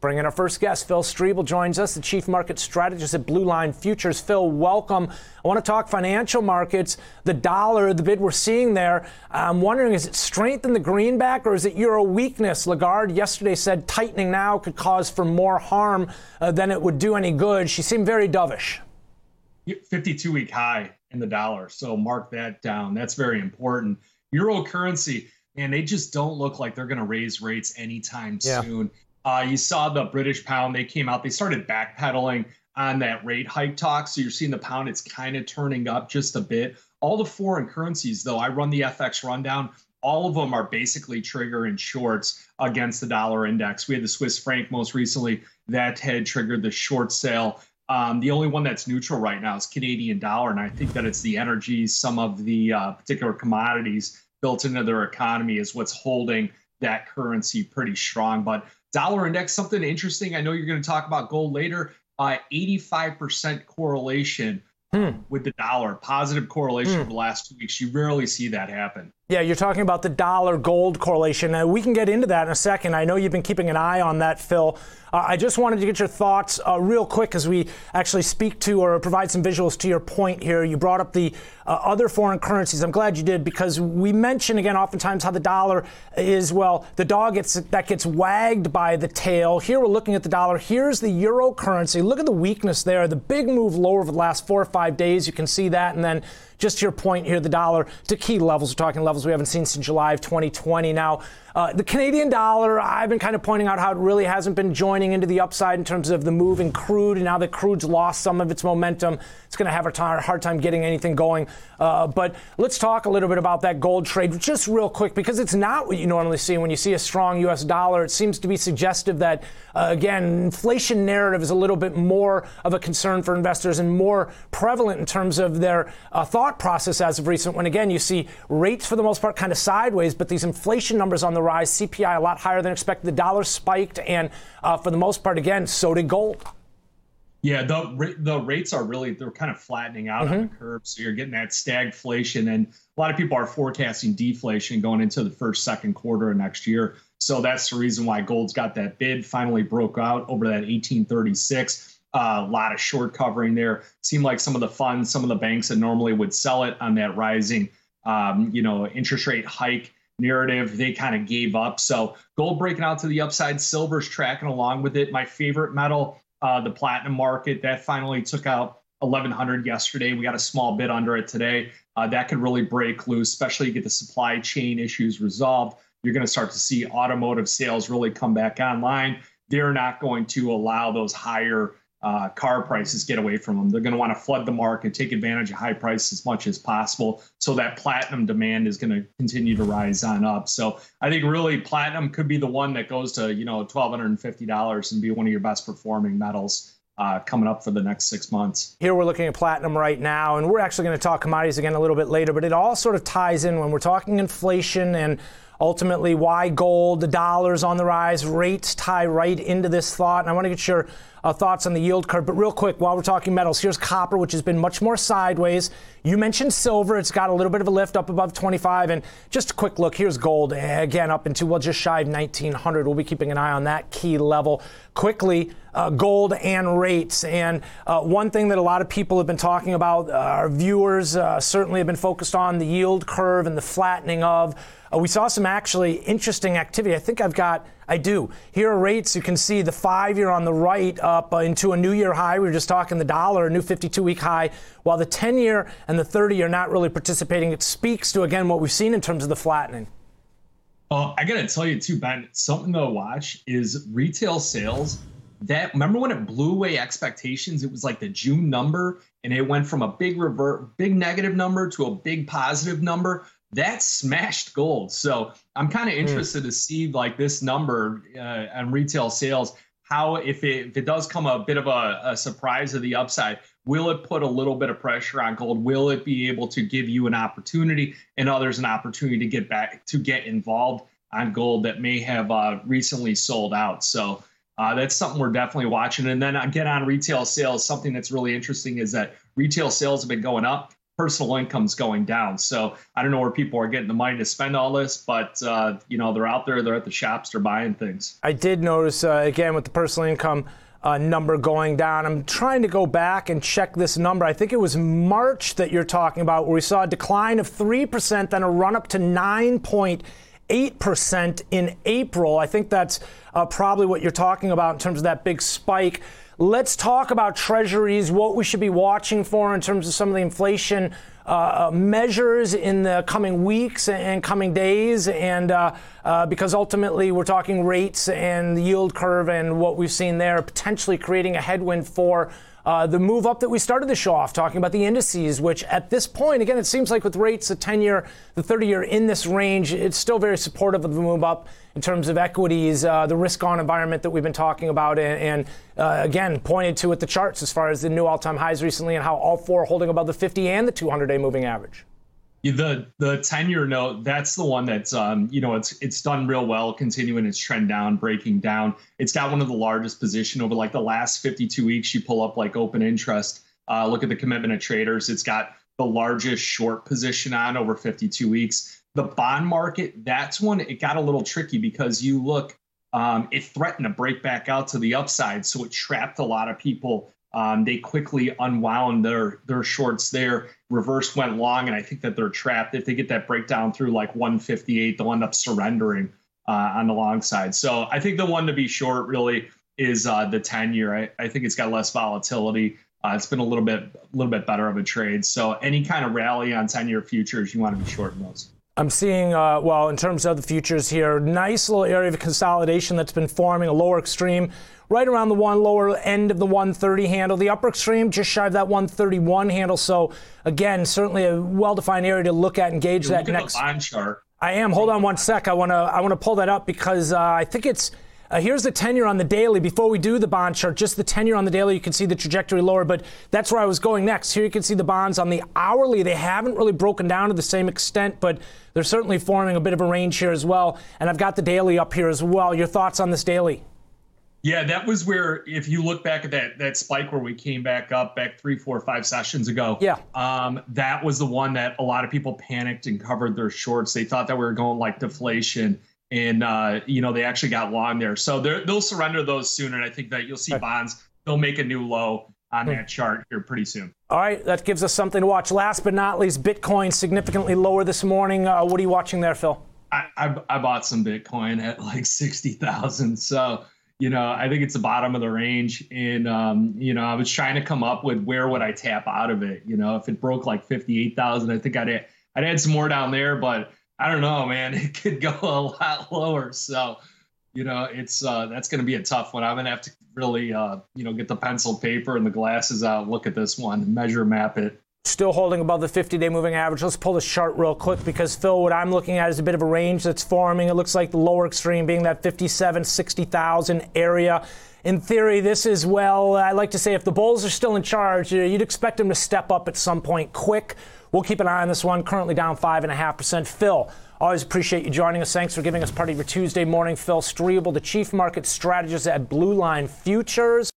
bring in our first guest. Phil Streible joins us, the chief market strategist at Blue Line Futures. Phil, welcome. I want to talk financial markets. The dollar, the bid we're seeing there. I'm wondering, is it strength in the greenback or is it euro weakness? Lagarde yesterday said tightening now could cause for more harm uh, than it would do any good. She seemed very dovish. 52 week high in the dollar. So mark that down. That's very important. Euro currency, and they just don't look like they're going to raise rates anytime yeah. soon. Uh, you saw the British pound, they came out, they started backpedaling on that rate hike talk. So you're seeing the pound, it's kind of turning up just a bit. All the foreign currencies, though, I run the FX rundown. All of them are basically triggering shorts against the dollar index. We had the Swiss franc most recently that had triggered the short sale. Um, the only one that's neutral right now is Canadian dollar, and I think that it's the energy, some of the uh, particular commodities built into their economy is what's holding that currency pretty strong. But Dollar index, something interesting. I know you're going to talk about gold later. Uh, 85% correlation hmm. with the dollar, positive correlation hmm. over the last two weeks. You rarely see that happen. Yeah, you're talking about the dollar gold correlation. Now, we can get into that in a second. I know you've been keeping an eye on that, Phil. Uh, I just wanted to get your thoughts uh, real quick as we actually speak to or provide some visuals to your point here. You brought up the uh, other foreign currencies. I'm glad you did because we mention again oftentimes how the dollar is well, the dog gets that gets wagged by the tail. Here we're looking at the dollar. Here's the euro currency. Look at the weakness there. The big move lower over the last four or five days. You can see that, and then just to your point here, the dollar to key levels. We're talking levels we haven't seen since July of 2020. Now, uh, the Canadian dollar, I've been kind of pointing out how it really hasn't been joining into the upside in terms of the move in crude. And now that crude's lost some of its momentum, it's going to have a hard time getting anything going. Uh, but let's talk a little bit about that gold trade just real quick because it's not what you normally see when you see a strong U.S. dollar. It seems to be suggestive that, uh, again, inflation narrative is a little bit more of a concern for investors and more prevalent in terms of their uh, thought process as of recent. When again, you see rates for the most part kind of sideways, but these inflation numbers on the rise, CPI a lot higher than expected. The dollar spiked, and uh, for the most part, again, so did gold. Yeah, the the rates are really they're kind of flattening out mm-hmm. on the curve, so you're getting that stagflation, and a lot of people are forecasting deflation going into the first second quarter of next year. So that's the reason why gold's got that bid finally broke out over that 1836. A lot of short covering there. Seemed like some of the funds, some of the banks that normally would sell it on that rising, um, you know, interest rate hike narrative, they kind of gave up. So gold breaking out to the upside, silver's tracking along with it. My favorite metal uh, the platinum market. That finally took out 1100 yesterday. We got a small bit under it today. Uh, that could really break loose, especially get the supply chain issues resolved. You're going to start to see automotive sales really come back online. They're not going to allow those higher uh, car prices get away from them. They're going to want to flood the market, take advantage of high prices as much as possible. So that platinum demand is going to continue to rise on up. So I think really platinum could be the one that goes to you know twelve hundred and fifty dollars and be one of your best performing metals. Uh, coming up for the next six months. Here we're looking at platinum right now, and we're actually going to talk commodities again a little bit later, but it all sort of ties in when we're talking inflation and ultimately why gold, the dollars on the rise, rates tie right into this thought. And I want to get your uh, thoughts on the yield curve. But real quick, while we're talking metals, here's copper, which has been much more sideways. You mentioned silver; it's got a little bit of a lift up above 25. And just a quick look, here's gold again up into well just shy of 1900. We'll be keeping an eye on that key level quickly. Uh, gold and rates. And uh, one thing that a lot of people have been talking about, uh, our viewers uh, certainly have been focused on the yield curve and the flattening of. Uh, we saw some actually interesting activity. I think I've got, I do. Here are rates. You can see the five year on the right up into a new year high. We were just talking the dollar, a new 52 week high, while the 10 year and the 30 are not really participating. It speaks to, again, what we've seen in terms of the flattening. Uh, I got to tell you, too, Ben, something to watch is retail sales. That remember when it blew away expectations? It was like the June number, and it went from a big revert, big negative number to a big positive number that smashed gold. So I'm kind of hmm. interested mm. to see like this number uh, on retail sales. How if it if it does come a bit of a, a surprise of the upside, will it put a little bit of pressure on gold? Will it be able to give you an opportunity and others an opportunity to get back to get involved on gold that may have uh, recently sold out? So. Uh, that's something we're definitely watching. And then again, on retail sales, something that's really interesting is that retail sales have been going up personal income's going down. So I don't know where people are getting the money to spend all this, but uh, you know they're out there, they're at the shops, they're buying things. I did notice uh, again with the personal income. Uh, number going down. I'm trying to go back and check this number. I think it was March that you're talking about, where we saw a decline of 3%, then a run up to 9.8% in April. I think that's uh, probably what you're talking about in terms of that big spike. Let's talk about treasuries, what we should be watching for in terms of some of the inflation uh, uh, measures in the coming weeks and coming days, and uh, uh, because ultimately we're talking rates and the yield curve and what we've seen there potentially creating a headwind for uh, the move up that we started the show off talking about the indices, which at this point, again, it seems like with rates, the 10 year, the 30 year in this range, it's still very supportive of the move up in terms of equities, uh, the risk on environment that we've been talking about, and, and uh, again, pointed to with the charts as far as the new all time highs recently and how all four are holding above the 50 and the 200 day moving average the the 10 year note that's the one that's um you know it's it's done real well continuing its trend down breaking down. It's got one of the largest position over like the last 52 weeks. You pull up like open interest uh, look at the commitment of traders. It's got the largest short position on over 52 weeks. The bond market that's one it got a little tricky because you look um, it threatened to break back out to the upside. So it trapped a lot of people um, they quickly unwound their their shorts there. Reverse went long, and I think that they're trapped. If they get that breakdown through like 158, they'll end up surrendering uh, on the long side. So I think the one to be short really is uh, the 10 year. I, I think it's got less volatility. Uh, it's been a little bit a little bit better of a trade. So any kind of rally on 10 year futures, you want to be short in those. I'm seeing, uh, well, in terms of the futures here, nice little area of consolidation that's been forming, a lower extreme right around the one lower end of the 130 handle. The upper extreme just shy of that 131 handle. So again, certainly a well-defined area to look at and gauge that next. Line chart. I am. Hold on one sec. I want to. I want to pull that up because uh, I think it's. Uh, here's the tenure on the daily. Before we do the bond chart, just the tenure on the daily, you can see the trajectory lower, but that's where I was going next. Here you can see the bonds on the hourly. They haven't really broken down to the same extent, but they're certainly forming a bit of a range here as well. And I've got the daily up here as well. Your thoughts on this daily? Yeah, that was where if you look back at that that spike where we came back up back three, four, five sessions ago. Yeah. Um, that was the one that a lot of people panicked and covered their shorts. They thought that we were going like deflation, and uh, you know they actually got long there. So they'll surrender those soon, and I think that you'll see bonds. They'll make a new low on hmm. that chart here pretty soon. All right, that gives us something to watch. Last but not least, Bitcoin significantly lower this morning. Uh, what are you watching there, Phil? I, I, I bought some Bitcoin at like sixty thousand. So you know, I think it's the bottom of the range. And, um, you know, I was trying to come up with where would I tap out of it? You know, if it broke like 58,000, I think I'd, add, I'd add some more down there, but I don't know, man, it could go a lot lower. So, you know, it's, uh, that's going to be a tough one. I'm going to have to really, uh, you know, get the pencil paper and the glasses out, look at this one, measure map it still holding above the 50 day moving average. Let's pull this chart real quick because, Phil, what I'm looking at is a bit of a range that's forming. It looks like the lower extreme being that 57, 60,000 area. In theory, this is, well, I like to say if the Bulls are still in charge, uh, you'd expect them to step up at some point quick. We'll keep an eye on this one, currently down 5.5%. Phil, always appreciate you joining us. Thanks for giving us part of your Tuesday morning. Phil Streible, the Chief Market Strategist at Blue Line Futures.